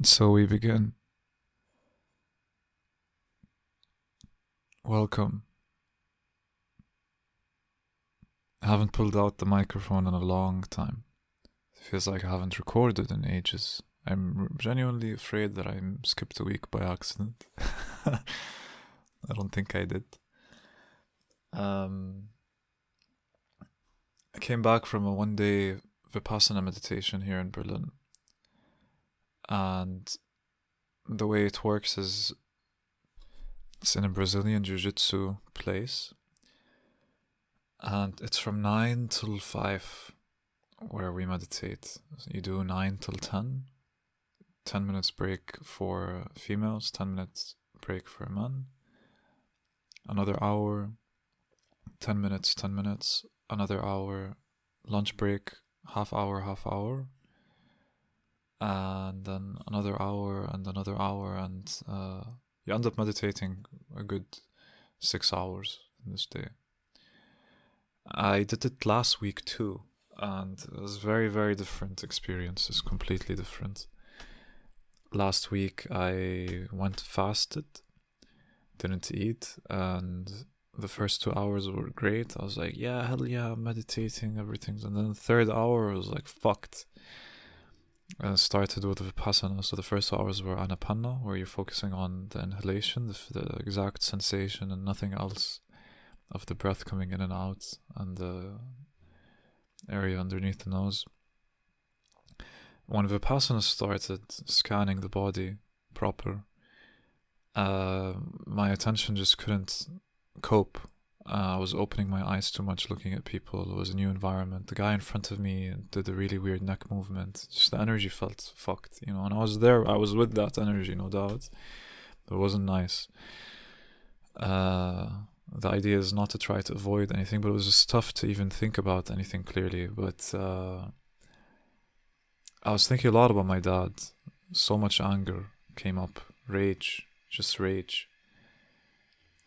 And so we begin. Welcome. I haven't pulled out the microphone in a long time. It feels like I haven't recorded in ages. I'm genuinely afraid that I skipped a week by accident. I don't think I did. Um, I came back from a one day Vipassana meditation here in Berlin. And the way it works is it's in a Brazilian Jiu Jitsu place. And it's from 9 till 5 where we meditate. You do 9 till 10. 10 minutes break for females, 10 minutes break for men. Another hour, 10 minutes, 10 minutes. Another hour, lunch break, half hour, half hour. And then another hour and another hour. And uh, you end up meditating a good six hours in this day. I did it last week too, and it was very, very different experience it's completely different. Last week I went fasted, didn't eat, and the first two hours were great. I was like, yeah, hell yeah, I'm meditating, everything's. And then the third hour was like, fucked. It started with Vipassana. So the first hours were Anapana, where you're focusing on the inhalation, the, the exact sensation, and nothing else of the breath coming in and out, and the area underneath the nose. When Vipassana started scanning the body proper, uh, my attention just couldn't cope. Uh, I was opening my eyes too much looking at people. It was a new environment. The guy in front of me did a really weird neck movement. Just the energy felt fucked, you know. And I was there, I was with that energy, no doubt. It wasn't nice. Uh, the idea is not to try to avoid anything, but it was just tough to even think about anything clearly. But uh, I was thinking a lot about my dad. So much anger came up, rage, just rage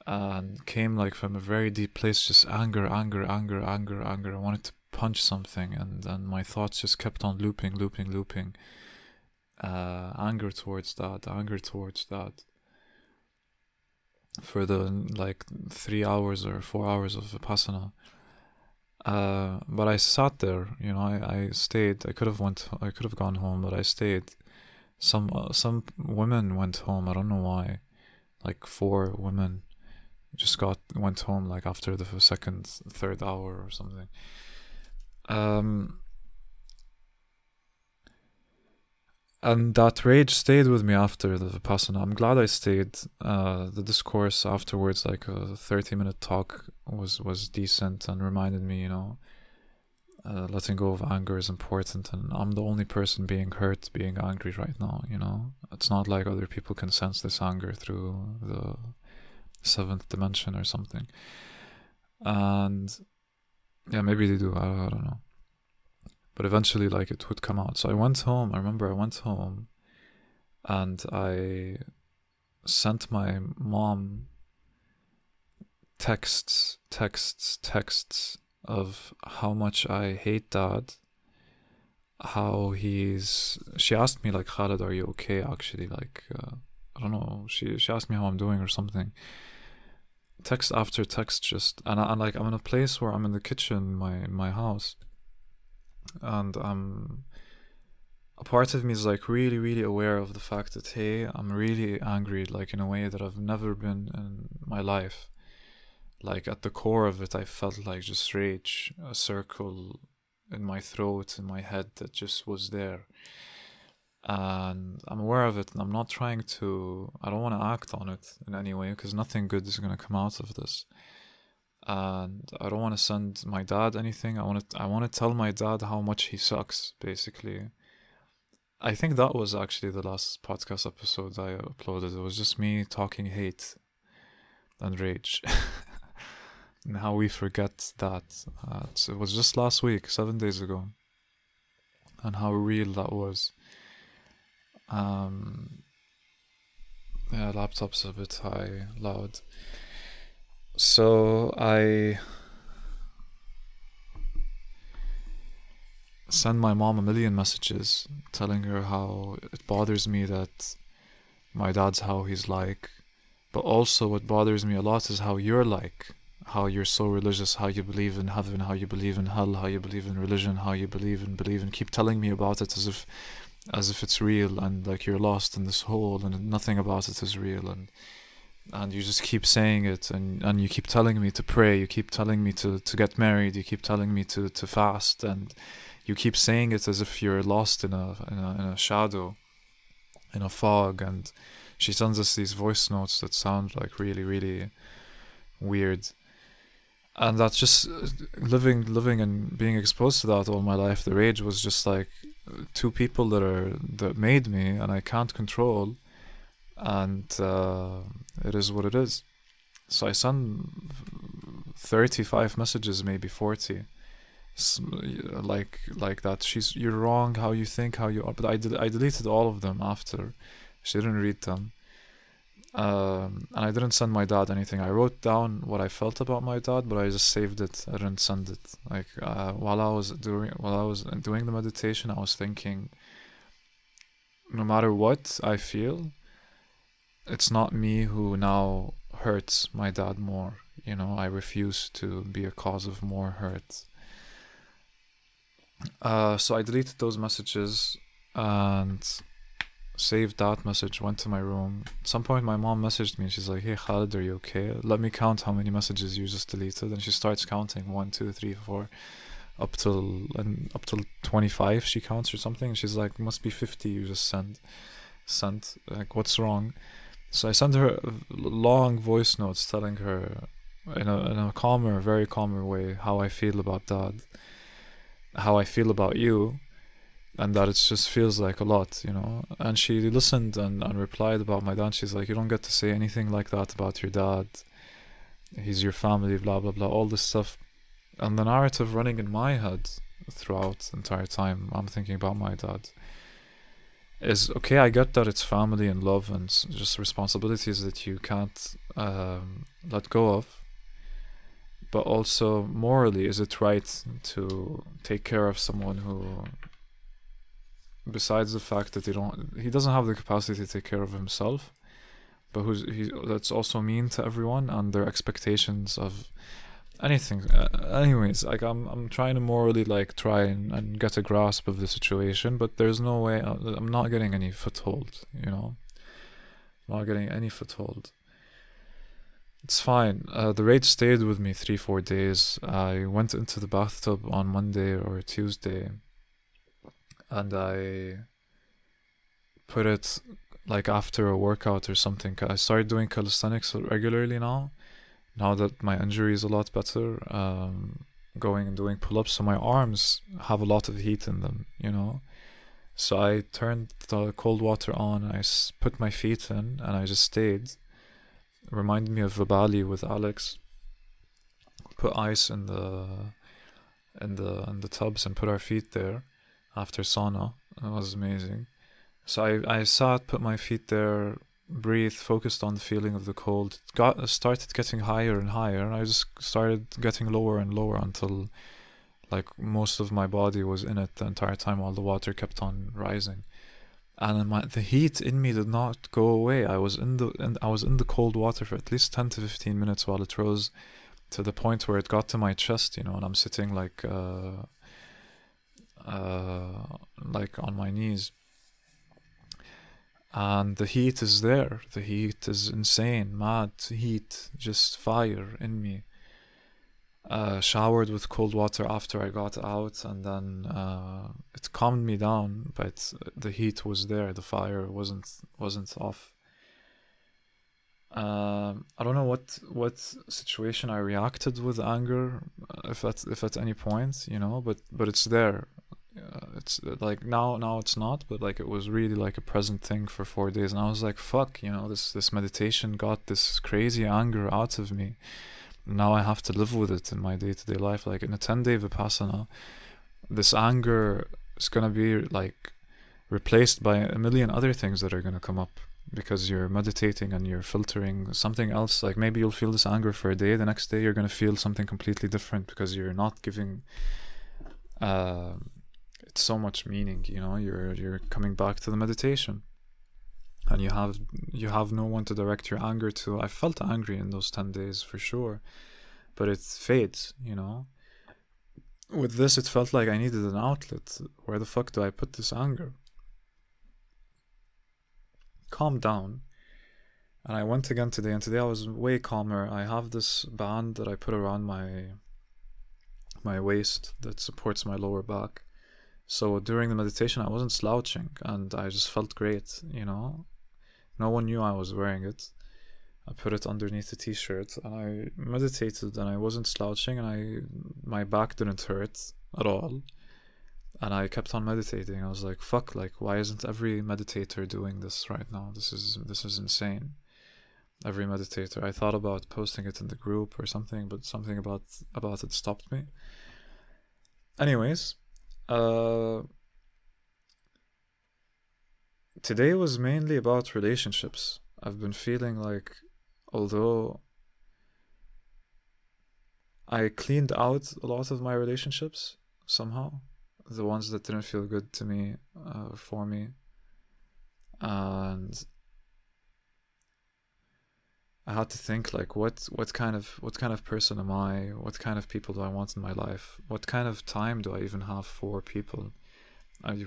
and came like from a very deep place just anger anger anger anger anger i wanted to punch something and then my thoughts just kept on looping looping looping uh, anger towards that anger towards that for the like three hours or four hours of vipassana uh, but I sat there, you know. I, I stayed. I could have went. I could have gone home, but I stayed. Some uh, some women went home. I don't know why. Like four women just got went home like after the second third hour or something. Um and that rage stayed with me after the vipassana. I'm glad i stayed. Uh the discourse afterwards like a 30 minute talk was was decent and reminded me you know uh, letting go of anger is important and i'm the only person being hurt being angry right now you know? It's not like other people can sense this anger through the seventh dimension or something. And yeah, maybe they do. I, I don't know. But eventually, like it would come out. So I went home. I remember I went home, and I sent my mom texts, texts, texts of how much I hate dad. How he's. She asked me like, Khalid, are you okay? Actually, like, uh, I don't know. She she asked me how I'm doing or something text after text just and I, am like I'm in a place where I'm in the kitchen my my house. And I'm a part of me is like really really aware of the fact that hey I'm really angry like in a way that I've never been in my life. Like at the core of it I felt like just rage a circle in my throat in my head that just was there and I'm aware of it and I'm not trying to I don't want to act on it in any way because nothing good is going to come out of this. And I don't want to send my dad anything. I want to I want to tell my dad how much he sucks basically. I think that was actually the last podcast episode I uploaded. It was just me talking hate and rage. And how we forget that uh, it was just last week 7 days ago and how real that was um, yeah, laptop's a bit high, loud. So I send my mom a million messages telling her how it bothers me that my dad's how he's like. But also, what bothers me a lot is how you're like. How you're so religious, how you believe in heaven, how you believe in hell, how you believe in religion, how you believe in believe and keep telling me about it as if as if it's real and like you're lost in this hole and nothing about it is real and and you just keep saying it and, and you keep telling me to pray you keep telling me to, to get married you keep telling me to, to fast and you keep saying it as if you're lost in a, in a in a shadow in a fog and she sends us these voice notes that sound like really really weird. And that's just uh, living living and being exposed to that all my life the rage was just like two people that are that made me and I can't control and uh, it is what it is. So I send 35 messages maybe 40 like like that. She's you're wrong how you think how you are but I did I deleted all of them after. She didn't read them um, and I didn't send my dad anything. I wrote down what I felt about my dad, but I just saved it. I didn't send it. Like uh, while I was doing while I was doing the meditation, I was thinking, no matter what I feel, it's not me who now hurts my dad more. You know, I refuse to be a cause of more hurt. Uh, so I deleted those messages and saved that message, went to my room. At some point, my mom messaged me. She's like, "Hey Khalid, are you okay? Let me count how many messages you just deleted." And she starts counting one, two, three, four, up till and up till twenty five. She counts or something. She's like, "Must be fifty you just sent, sent. Like, what's wrong?" So I sent her long voice notes telling her in a in a calmer, very calmer way how I feel about dad, how I feel about you and that it just feels like a lot, you know. And she listened and, and replied about my dad. She's like, You don't get to say anything like that about your dad. He's your family, blah, blah, blah, all this stuff. And the narrative running in my head throughout the entire time, I'm thinking about my dad. Is okay, I get that it's family and love and just responsibilities that you can't um, let go of. But also, morally, is it right to take care of someone who besides the fact that they don't he doesn't have the capacity to take care of himself but who's he that's also mean to everyone and their expectations of anything. Uh, anyways like i'm i'm trying to morally like try and, and get a grasp of the situation but there's no way uh, i'm not getting any foothold you know? I'm not getting any foothold. It's fine. Uh, the rage stayed with me three four days. I went into the bathtub on monday or tuesday and I put it like after a workout or something. I started doing calisthenics regularly now. Now that my injury is a lot better, um, going and doing pull ups, so my arms have a lot of heat in them, you know. So I turned the cold water on, I put my feet in, and I just stayed. It reminded me of Vibali with Alex. Put ice in the in the in the tubs and put our feet there after sauna. It was amazing. So I, I sat, put my feet there, breathed, focused on the feeling of the cold. It got started getting higher and higher, and I just started getting lower and lower until like most of my body was in it the entire time while the water kept on rising. And my, the heat in me did not go away. I was in the in, I was in the cold water for at least ten to fifteen minutes while it rose to the point where it got to my chest, you know, and I'm sitting like uh, uh, like on my knees. And the heat is there. The heat is insane, mad heat, just fire in me. Uh, showered with cold water after I got out, and then uh, it calmed me down. But the heat was there. The fire wasn't wasn't off. Uh, I don't know what what situation I reacted with anger, if at if at any point, you know, but but it's there uh, it's like now now it's not but like it was really like a present thing for four days and i was like fuck you know this this meditation got this crazy anger out of me. Now i have to live with it in my day-to-day life. Like in a 10 day vipassana this anger is going to be like replaced by a million other things that are going to come up because you're meditating and you're filtering something else. Like maybe you'll feel this anger for a day the next day you're going to feel something completely different because you're not giving uh, it's so much meaning you know you're you're coming back to the meditation. And you have you have no one to direct your anger to. I felt angry in those 10 days for sure but it fades you know? With this it felt like i needed an outlet. Where the fuck do i put this anger? Calm down. And i went again today and today i was way calmer. I have this band that i put around my my waist that supports my lower back so during the meditation i wasn't slouching and i just felt great you know no one knew I was wearing it. I put it underneath the t-shirt and I meditated and I wasn't slouching and I my back didn't hurt at all. And I kept on meditating. I was like, fuck, like why isn't every meditator doing this right now? This is this is insane. Every meditator. I thought about posting it in the group or something, but something about about it stopped me. Anyways, uh today was mainly about relationships. I've been feeling like, although I cleaned out a lot of my relationships somehow, the ones that didn't feel good to me, uh, for me, and I had to think like what what kind of what kind of person am I? What kind of people do I want in my life? What kind of time do I even have for people?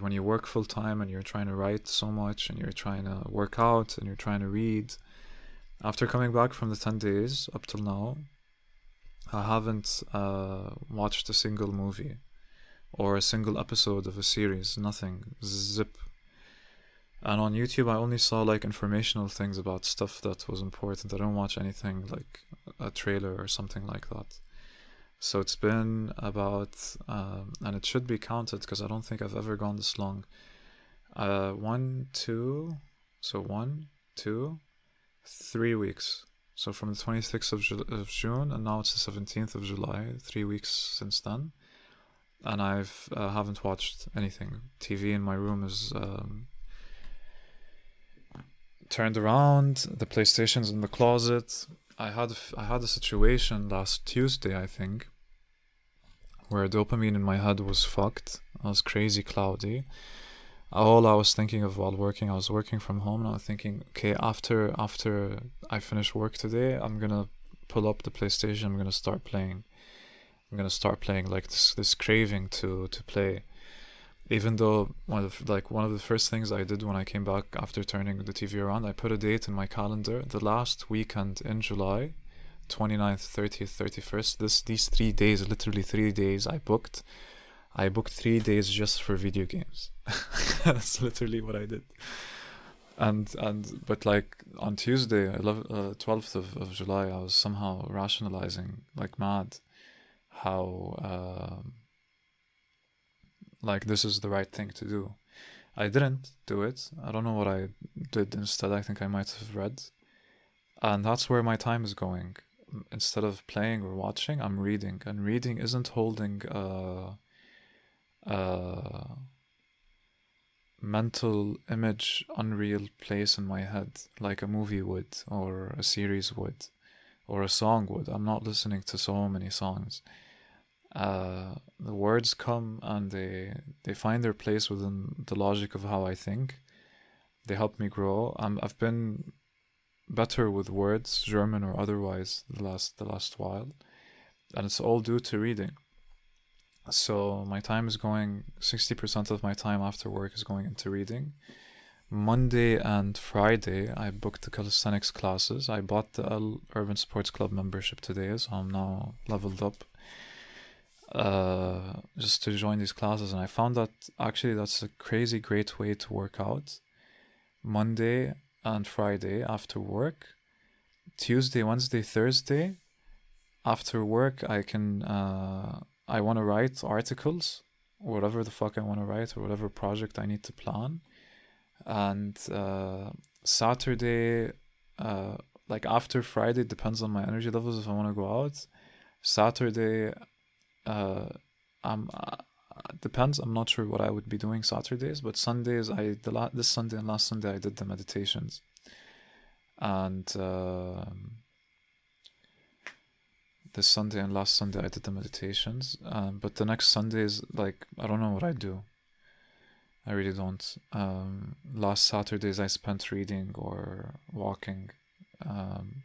when you work full time and you're trying to write so much and you're trying to work out and you're trying to read after coming back from the 10 days up till now i haven't uh, watched a single movie or a single episode of a series nothing zip and on youtube i only saw like informational things about stuff that was important i don't watch anything like a trailer or something like that so it's been about, um, and it should be counted because I don't think I've ever gone this long. Uh, one, two, so one, two, three weeks. So from the 26th of, Ju- of June, and now it's the 17th of July, three weeks since then. And I've uh, haven't watched anything. TV in my room is um, turned around. The PlayStation's in the closet. I had I had a situation last Tuesday, I think, where dopamine in my head was fucked. I was crazy cloudy. All I was thinking of while working, I was working from home, and I was thinking, okay, after after I finish work today, I'm gonna pull up the PlayStation. I'm gonna start playing. I'm gonna start playing like this this craving to to play. Even though one of like one of the first things I did when I came back after turning the TV around, I put a date in my calendar. The last weekend in July, 29th, 30th, 31st. This these three days, literally three days, I booked. I booked three days just for video games. That's literally what I did. And and but like on Tuesday, 11, uh, 12th of, of July, I was somehow rationalizing like mad how uh, like this is the right thing to do. I didn't do it. I don't know what I did instead. I think I might have read. And that's where my time is going instead of playing or watching, I'm reading, and reading isn't holding a, a mental image, unreal place in my head like a movie would, or a series would, or a song would. I'm not listening to so many songs. Uh, the words come and they they find their place within the logic of how I think. They help me grow. I'm, I've been better with words, German or otherwise, the last the last while, and it's all due to reading. So my time is going. Sixty percent of my time after work is going into reading. Monday and Friday, I booked the calisthenics classes. I bought the L Urban Sports Club membership today, so I'm now leveled up. Uh, just to join these classes, and I found that actually that's a crazy great way to work out. Monday, and Friday after work. Tuesday, Wednesday, Thursday after work, I can uh, I want to write articles, whatever the fuck I want to write or whatever project I need to plan. And uh, Saturday, uh, like after Friday, depends on my energy levels if I want to go out. Saturday, uh, I'm uh, depends. I'm not sure what I would be doing Saturdays, but Sundays I the la- this Sunday and last Sunday I did the meditations, and uh, this Sunday and last Sunday I did the meditations. Um, but the next Sunday is like I don't know what I do. I really don't. Um, last Saturdays I spent reading or walking. Um,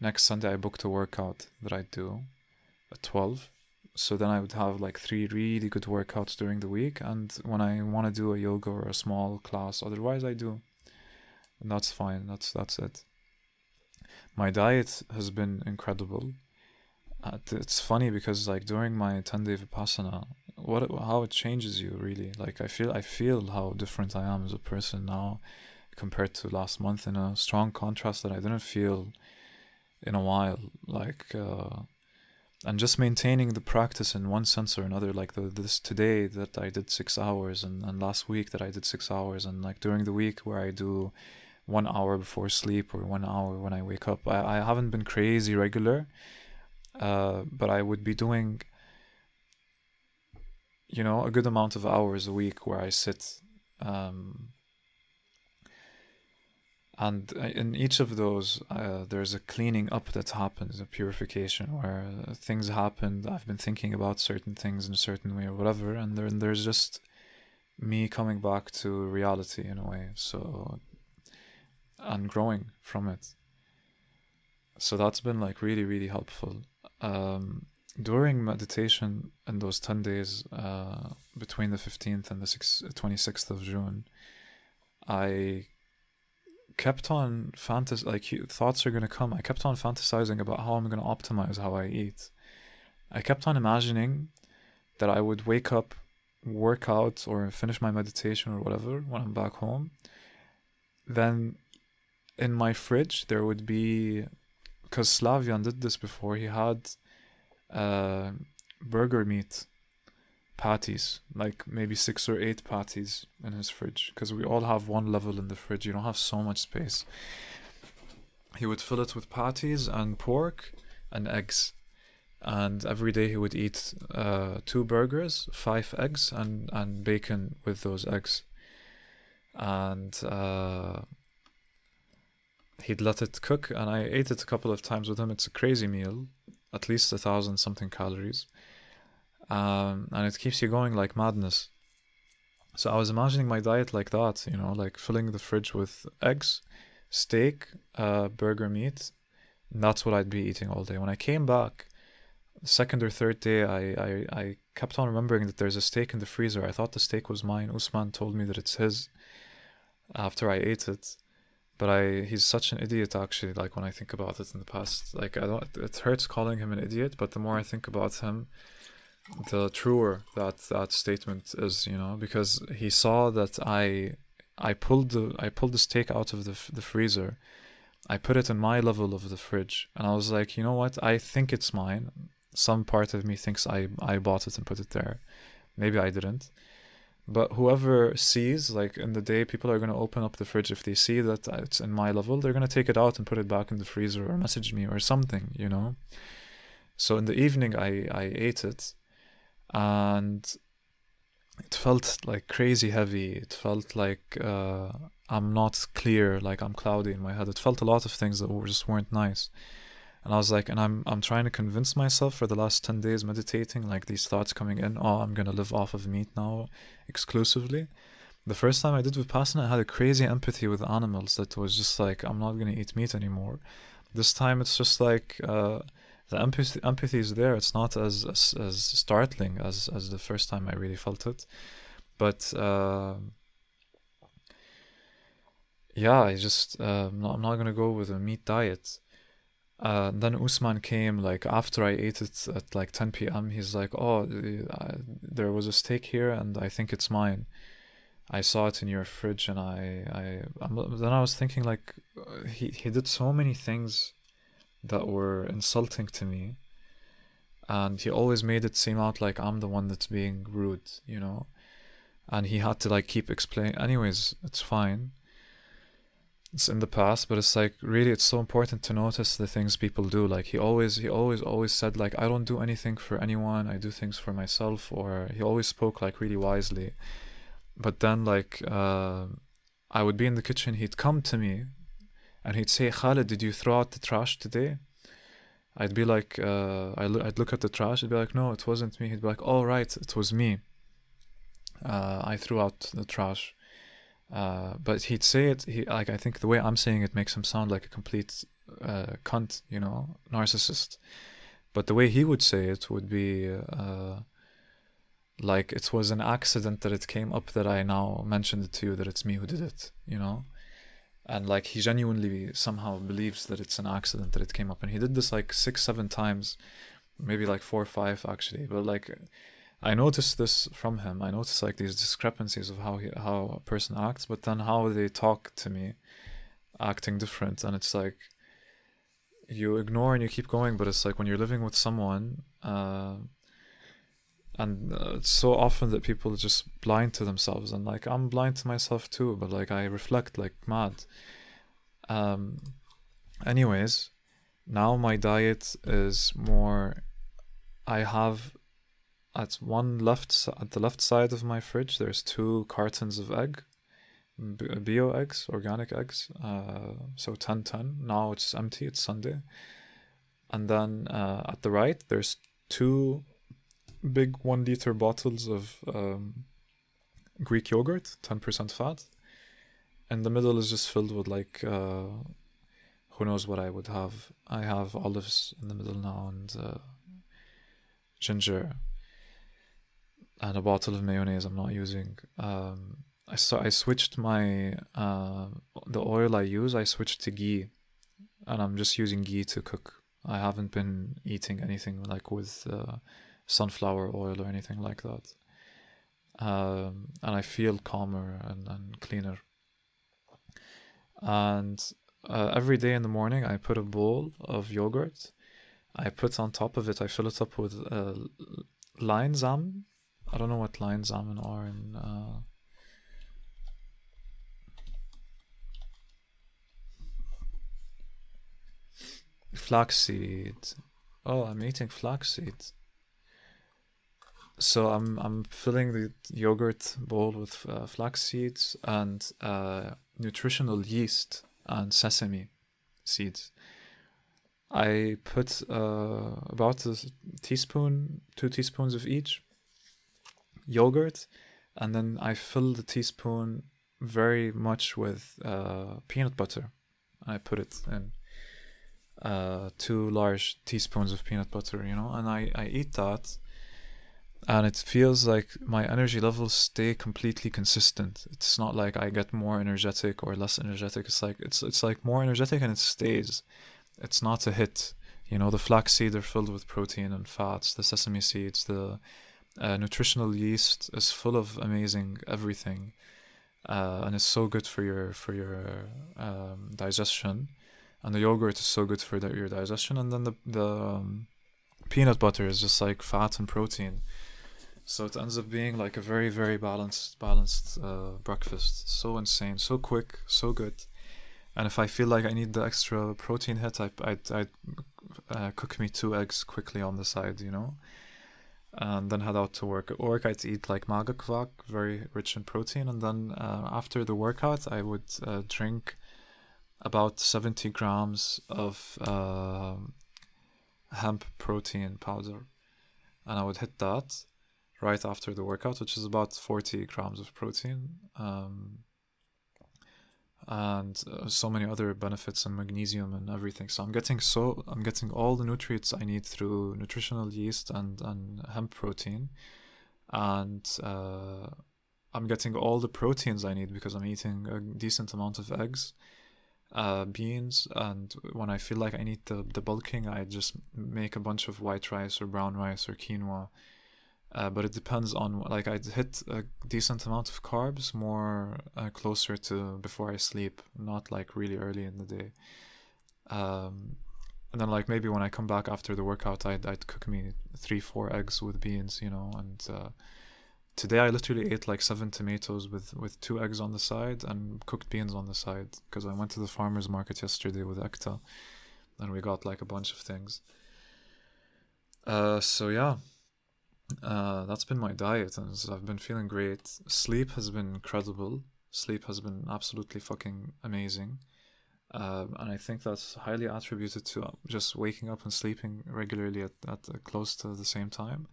next Sunday I booked a workout that I do at 12. So then I would have like three really good workouts during the week. And when I want to do a yoga or a small class, otherwise I do. And that's fine. That's that's it. My diet has been incredible. Uh, it's funny because like during my 10 day vipassana, what how it changes you really. Like I feel I feel how different I am as a person now compared to last month in a strong contrast that I didn't feel in a while. Like uh, and just maintaining the practice in one sense or another like the this today that i did six hours and, and last week that i did six hours and like during the week where i do one hour before sleep or one hour when i wake up i, I haven't been crazy regular uh, but i would be doing you know a good amount of hours a week where i sit um, and uh, in each of those uh, there's a cleaning up that happens a purification where uh, things happened i've been thinking about certain things in a certain way or whatever and then there's just me coming back to reality in a way so and growing from it. So that's been like really really helpful. Um, during meditation in those 10 days uh, between the 15th and the 6, 26th of june i kept on fantas like thoughts are gonna come. I kept on fantasizing about how I'm gonna optimize how I eat. I kept on imagining that I would wake up, work out, or finish my meditation or whatever when I'm back home. Then, in my fridge there would be, because Slavian did this before. He had, uh, burger meat patties, like maybe six or eight patties in his fridge, because we all have one level in the fridge. You don't have so much space. He would fill it with patties and pork and eggs. And every day he would eat uh, two burgers, five eggs, and, and bacon with those eggs. And uh, he'd let it cook, and I ate it a couple of times with him. It's a crazy meal, at least a thousand something calories um, and it keeps you going like madness. So I was imagining my diet like that, you know, like filling the fridge with eggs, steak, uh, burger meat. that's what I'd be eating all day. When I came back, second or third day, I, I, I kept on remembering that there's a steak in the freezer. I thought the steak was mine. Usman told me that it's his after I ate it. But I he's such an idiot actually, like when I think about it in the past. Like I don't it hurts calling him an idiot, but the more I think about him, the truer that that statement is you know because he saw that i i pulled the i pulled the steak out of the, the freezer. I put it in my level of the fridge. And i was like you know what? I think it's mine. Some part of me thinks i i bought it and put it there. Maybe i didn't. But whoever sees like in the day people are going to open up the fridge. If they see that it's in my level they're going to take it out and put it back in the freezer or message me or something you know? So in the evening i i ate it and it felt like crazy heavy. It felt like uh, I'm not clear, like I'm cloudy in my head. It felt a lot of things that were just weren't nice. And I was like, and I'm I'm trying to convince myself for the last ten days meditating, like these thoughts coming in. Oh, I'm gonna live off of meat now, exclusively. The first time I did Vipassana, I had a crazy empathy with animals that was just like, I'm not gonna eat meat anymore. This time it's just like. Uh, the empathy, empathy is there. It's not as, as, as startling as as the first time I really felt it, but uh, yeah, I just uh, I'm, not, not gonna go with a meat diet. Uh, then Usman came like after I ate it at like 10 p.m. He's like, "Oh, uh, there was a steak here, and I think it's mine. I saw it in your fridge, and I, I, I'm, then I was thinking like, uh, he he did so many things that were insulting to me and he always made it seem out like I'm the one that's being rude, you know. And he had to like keep explaining. Anyways, it's fine. It's in the past, but it's like really, it's so important to notice the things people do. Like he always, he always, always said like I don't do anything for anyone. I do things for myself. Or he always spoke like really wisely. But then like uh, I would be in the kitchen. He'd come to me and he'd say, Khalid, did you throw out the trash today? I'd be like, uh, I'd look at the trash. I'd be like, no, it wasn't me. He'd be like, oh, right, it was me. uh, I threw out the trash. Uh, but he'd say it. He like I think the way I'm saying it makes him sound like a complete uh, cunt, you know, narcissist. But the way he would say it would be uh, like it was an accident that it came up that I now mentioned it to you that it's me who did it, you know? And like he genuinely somehow believes that it's an accident that it came up. And he did this like six, seven times, maybe like four or five actually. But like I noticed this from him. I noticed like these discrepancies of how he, how a person acts, but then how they talk to me, acting different. And it's like you ignore and you keep going, but it's like when you're living with someone, uh, and uh, it's so often that people are just blind to themselves and like i'm blind to myself too but like i reflect like mad. Um anyways now my diet is more i have at one left at the left side of my fridge there's two cartons of egg bio eggs organic eggs uh so 10 10 now it's empty it's sunday. And then uh, at the right there's two big one liter bottles of um, Greek yogurt, 10% fat. And the middle is just filled with like, uh, who knows what I would have. I have olives in the middle now and uh, ginger and a bottle of mayonnaise I'm not using. Um, I so I switched my uh, the oil I use. I switched to ghee, and I'm just using ghee to cook. I haven't been eating anything like with uh, sunflower oil or anything like that. Um, and I feel calmer and, and cleaner. And uh, every day in the morning, I put a bowl of yogurt. I put on top of it, I fill it up with uh. I don't know what Leinsamen are in. Uh, flaxseed. Oh, I'm eating flaxseed so I'm I'm filling the yogurt bowl with uh, flax seeds and uh, nutritional yeast and sesame seeds. I put uh, about a teaspoon, two teaspoons of each yogurt, and then I fill the teaspoon very much with uh, peanut butter. I put it in uh, two large teaspoons of peanut butter, you know, and I, I eat that and it feels like my energy levels stay completely consistent. It's not like I get more energetic or less energetic. It's like it's it's like more energetic and it stays. It's not a hit. You know, the flax seeds are filled with protein and fats. The sesame seeds, the uh, nutritional yeast is full of amazing everything, uh, and it's so good for your for your um, digestion. And the yogurt is so good for the, your digestion. And then the the um, peanut butter is just like fat and protein so it ends up being like a very, very balanced, balanced uh, breakfast. So insane, so quick, so good. And if I feel like I need the extra protein hit, I I uh, cook me two eggs quickly on the side, you know, and then head out to work. Work, I'd eat like magakvak, very rich in protein, and then uh, after the workout, I would uh, drink about seventy grams of uh, hemp protein powder, and I would hit that right after the workout, which is about 40 grams of protein. Um, and uh, so many other benefits and magnesium and everything. So I'm getting so I'm getting all the nutrients I need through nutritional yeast and and hemp protein, and uh, I'm getting all the proteins I need because I'm eating a decent amount of eggs, uh, beans, and when I feel like I need the the bulking, I just make a bunch of white rice or brown rice or quinoa uh, but it depends on like I'd hit a decent amount of carbs more uh, closer to before I sleep, not like really early in the day. Um, and then like maybe when I come back after the workout, I'd I'd cook me three four eggs with beans, you know. And uh, today I literally ate like seven tomatoes with with two eggs on the side and cooked beans on the side because I went to the farmers market yesterday with Ekta, and we got like a bunch of things. Uh, so yeah uh, that's been my diet, and I've been feeling great. Sleep has been incredible. Sleep has been absolutely fucking amazing. Uh, and I think that's highly attributed to just waking up and sleeping regularly at, at uh, close to the same time.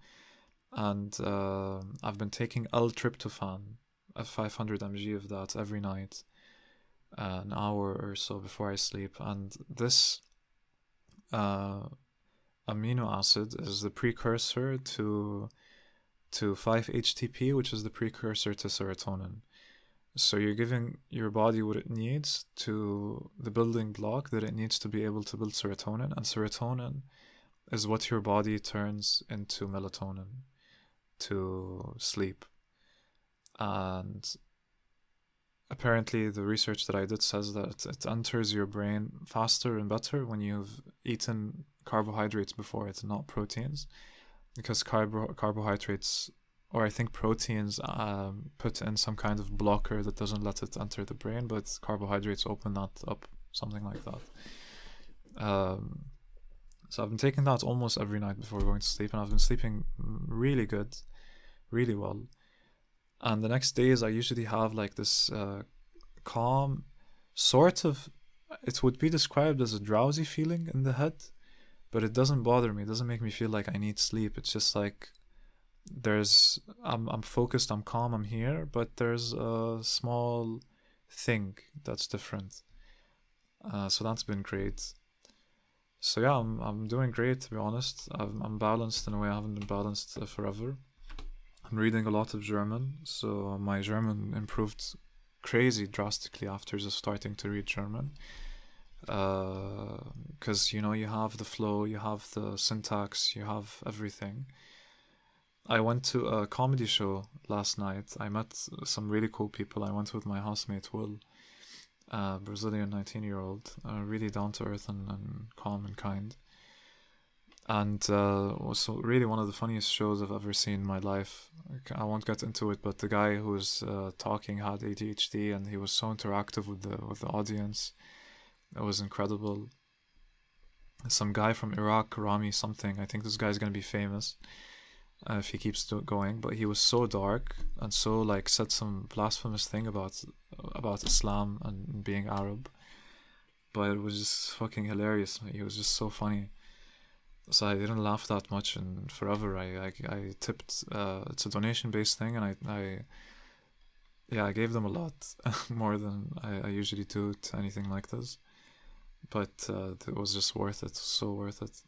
and uh, I've been taking L-tryptophan, a 500 mg of that every night, an hour or so before I sleep, and this uh, amino acid is the precursor to to 5-HTP, which is the precursor to serotonin. So you're giving your body what it needs to the building block that it needs to be able to build serotonin, and serotonin is what your body turns into melatonin to sleep. And apparently, the research that I did says that it enters your brain faster and better when you've eaten carbohydrates before it's not proteins, because carbo- carbohydrates or I think proteins um, put in some kind of blocker that doesn't let it enter the brain, but carbohydrates open that up, something like that. Um, so I've been taking that almost every night before going to sleep, and I've been sleeping really good, really well. And the next days, I usually have like this uh, calm, sort of, it would be described as a drowsy feeling in the head, but it doesn't bother me. It doesn't make me feel like I need sleep. It's just like there's I'm I'm focused, I'm calm, I'm here, but there's a small thing that's different. Uh, so that's been great. So yeah, I'm I'm doing great to be honest. I'm I'm balanced in a way I haven't been balanced uh, forever. I'm reading a lot of German, so my German improved crazy drastically after just starting to read German. Because uh, you know you have the flow, you have the syntax, you have everything I went to a comedy show last night. I met some really cool people. I went with my housemate Will, a Brazilian 19 year old, uh, really down to earth and, and calm and kind. And uh, was really one of the funniest shows I've ever seen in my life. I won't get into it, but the guy who was uh, talking had ADHD, and he was so interactive with the with the audience. It was incredible. Some guy from Iraq, Rami something. I think this guy's gonna be famous uh, if he keeps going. But he was so dark and so like said some blasphemous thing about about Islam and being Arab. But it was just fucking hilarious. He was just so funny. So I didn't laugh that much, and forever I I, I tipped. Uh, it's a donation based thing, and I I yeah I gave them a lot more than I, I usually do to anything like this. But uh, it was just worth it. So worth it.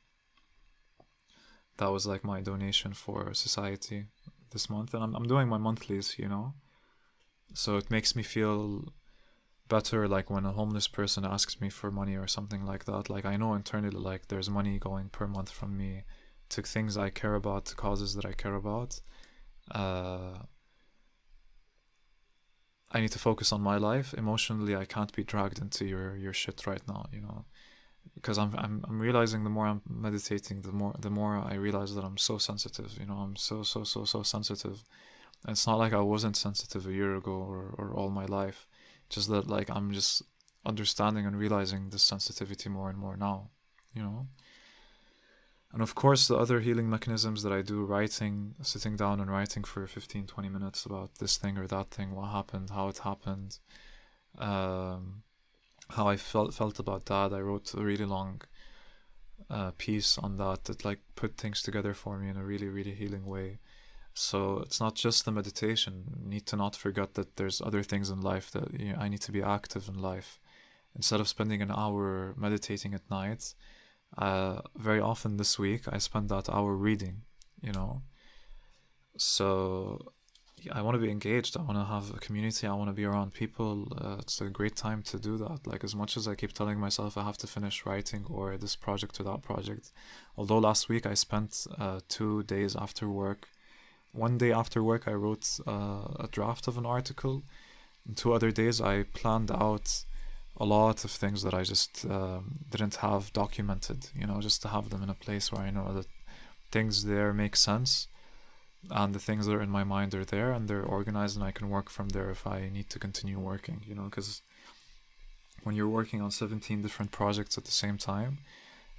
That was like my donation for society this month and I'm, I'm doing my monthlies you know? So it makes me feel better like when a homeless person asks me for money or something like that. Like i know internally like there's money going per month from me to things i care about to causes that i care about. Uh, i need to focus on my life emotionally i can't be dragged into your your shit right now you know because I'm, I'm I'm realizing the more I'm meditating, the more the more I realize that I'm so sensitive. You know, I'm so so so so sensitive. And it's not like I wasn't sensitive a year ago or, or all my life. Just that like I'm just understanding and realizing this sensitivity more and more now. You know. And of course, the other healing mechanisms that I do, writing, sitting down and writing for 15, 20 minutes about this thing or that thing, what happened, how it happened. Um, how I felt felt about that. I wrote a really long uh, piece on that that like put things together for me in a really really healing way. So it's not just the meditation. You need to not forget that there's other things in life that you know, I need to be active in life. Instead of spending an hour meditating at night, uh, very often this week I spend that hour reading. You know, so I want to be engaged. I want to have a community. I want to be around people. Uh, it's a great time to do that. Like as much as I keep telling myself I have to finish writing or this project or that project. Although last week I spent uh, two days after work. One day after work I wrote uh, a draft of an article. And two other days I planned out a lot of things that I just um, didn't have documented. You know, just to have them in a place where I know that things there make sense and the things that are in my mind are there and they're organized and I can work from there if I need to continue working, you know, because when you're working on 17 different projects at the same time,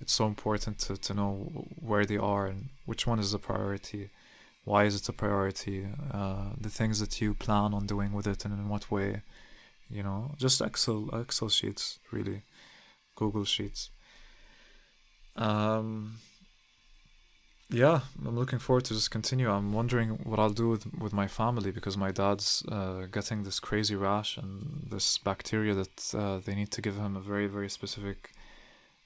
it's so important to, to know where they are and which one is a priority, why is it a priority, uh, the things that you plan on doing with it and in what way, you know, just Excel, Excel sheets, really, Google Sheets. Um, yeah, I'm looking forward to just continue. I'm wondering what I'll do with, with my family because my dad's uh, getting this crazy rash and this bacteria that uh, they need to give him a very very specific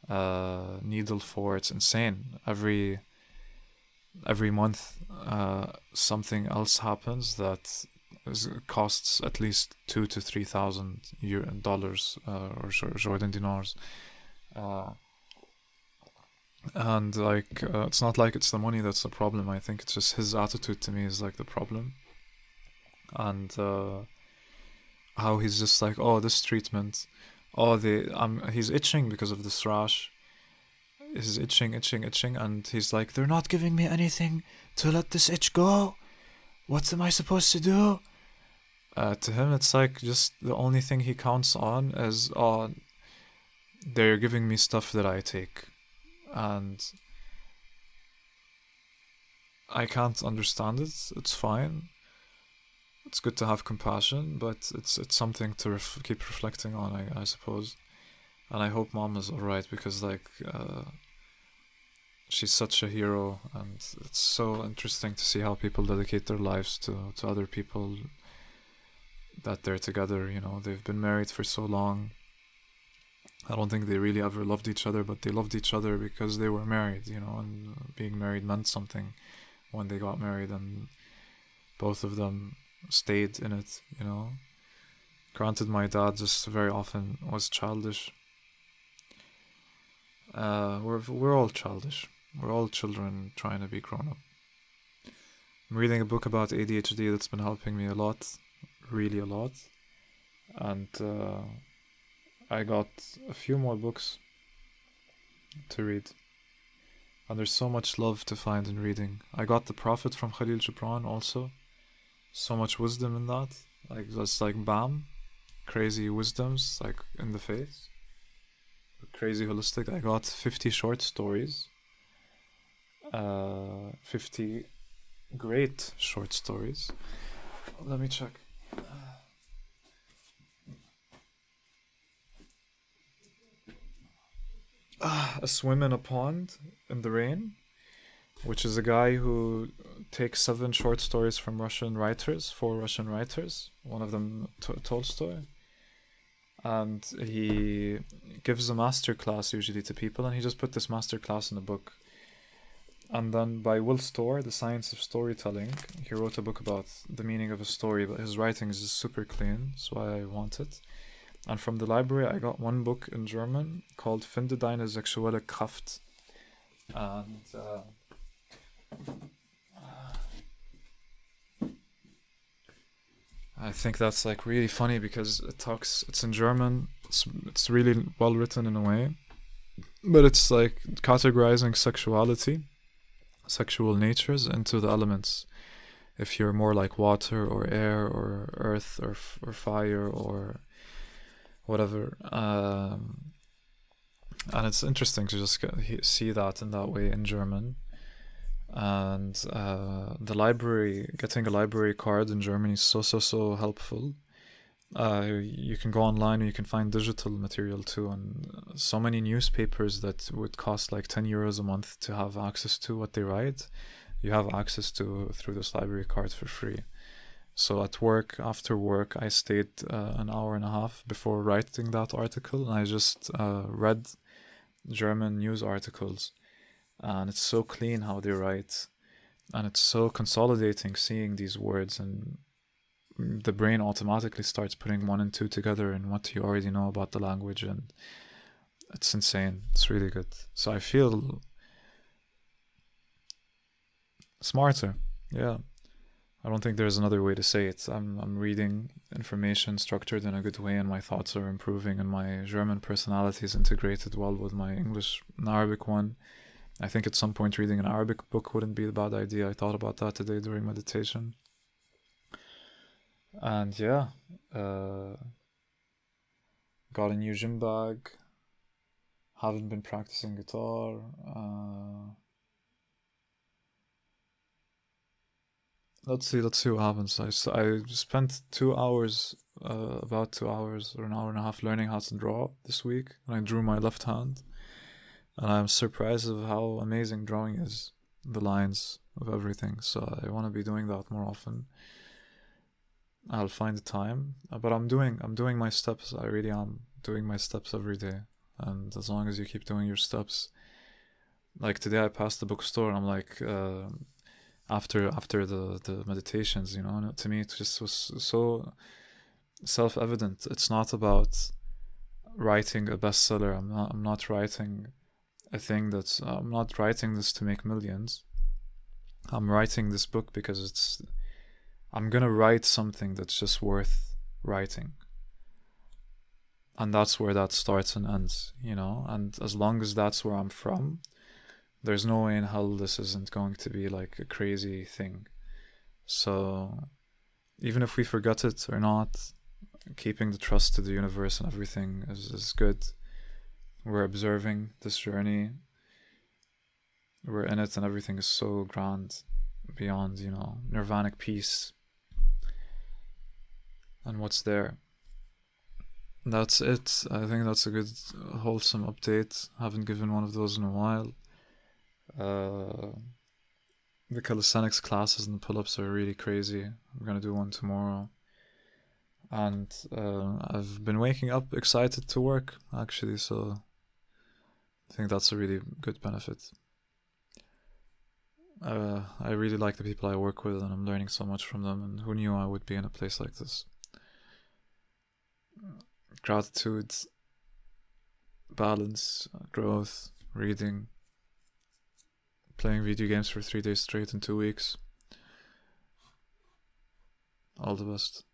uh, needle for. It's insane. Every every month, uh, something else happens that costs at least two to three thousand dollars uh, or Jordan dinars. Uh, and like uh, it's not like it's the money that's the problem. I think it's just his attitude to me is like the problem. And uh, how he's just like oh this treatment oh the i'm he's itching because of this rash. He's itching itching itching and he's like they're not giving me anything to let this itch go what am i supposed to do uh, to him it's like just the only thing he counts on is oh they're giving me stuff that i take and I can't understand it. It's fine. It's good to have compassion, but it's it's something to ref- keep reflecting on, I, I suppose. And I hope mom is alright because like uh, she's such a hero, and it's so interesting to see how people dedicate their lives to to other people. That they're together, you know, they've been married for so long I don't think they really ever loved each other, but they loved each other because they were married, you know, and being married meant something when they got married, and both of them stayed in it, you know. Granted, my dad just very often was childish. Uh, we're we're all childish. We're all children trying to be grown up. I'm reading a book about ADHD that's been helping me a lot, really a lot, and. Uh, I got a few more books to read. And there's so much love to find in reading. I got The Prophet from Khalil Gibran also. So much wisdom in that. Like that's like bam. Crazy wisdoms like in the face. Crazy holistic. I got 50 short stories. Uh 50 great short stories. Let me check. uh, a swim in a pond in the rain, which is a guy who takes seven short stories from Russian writers, four Russian writers, one of them Tolstoy, and he gives a master class usually to people, and he just put this master class in a book. And then by Will Storr, The Science of Storytelling, he wrote a book about the meaning of a story, but his writing is super clean, that's why I want it. And from the library, I got one book in German called Finde deine sexuelle Kraft. And uh, I think that's like really funny because it talks, it's in German, it's, it's really well written in a way, but it's like categorizing sexuality, sexual natures into the elements. If you're more like water or air or earth or, or fire or whatever. Um, and it's interesting to just see that in that way in German. And uh, the library, getting a library card in Germany is so so so helpful. Uh, you can go online and you can find digital material too, and so many newspapers that would cost like ten euros a month to have access to what they write, you have access to through this library card for free. So at work, after work, I stayed uh, an hour and a half before writing that article, and I just uh, read German news articles, and it's so clean how they write, and it's so consolidating seeing these words, and the brain automatically starts putting one and two together in what you already know about the language, and it's insane. It's really good. So I feel smarter. Yeah. I don't think there's another way to say it. I'm I'm reading information structured in a good way, and my thoughts are improving, and my German personality is integrated well with my English and Arabic one. I think at some point reading an Arabic book wouldn't be a bad idea. I thought about that today during meditation. And yeah, uh, got a new gym bag. Haven't been practicing guitar. Uh, let's see let's see what happens i, I spent two hours uh, about two hours or an hour and a half learning how to draw this week and i drew my left hand and i'm surprised of how amazing drawing is the lines of everything. So I want to be doing that more often. I'll find the time, uh, but I'm doing I'm doing my steps. I really am doing my steps every day, and as long as you keep doing your steps, like today I passed the bookstore and I'm like, uh, after after the the meditations, you know, to me it just was so self evident. It's not about writing a bestseller. I'm not I'm not writing a thing that's I'm not writing this to make millions. I'm writing this book because it's I'm gonna write something that's just worth writing. And that's where that starts and ends, you know? And as long as that's where I'm from, there's no way in hell this isn't going to be like a crazy thing. So even if we forget it or not, keeping the trust to the universe and everything is, is good. We're observing this journey. We're in it and everything is so grand beyond, you know, nirvanic peace and what's there. That's it. I think that's a good, wholesome update. Haven't given one of those in a while. Uh, the calisthenics classes and the pull ups are really crazy. I'm gonna do one tomorrow. And uh, I've been waking up excited to work, actually, so I think that's a really good benefit. Uh, I really like the people I work with, and I'm learning so much from them. And who knew I would be in a place like this? Gratitude, balance, growth, reading, playing video games for three days straight in two weeks. All the best.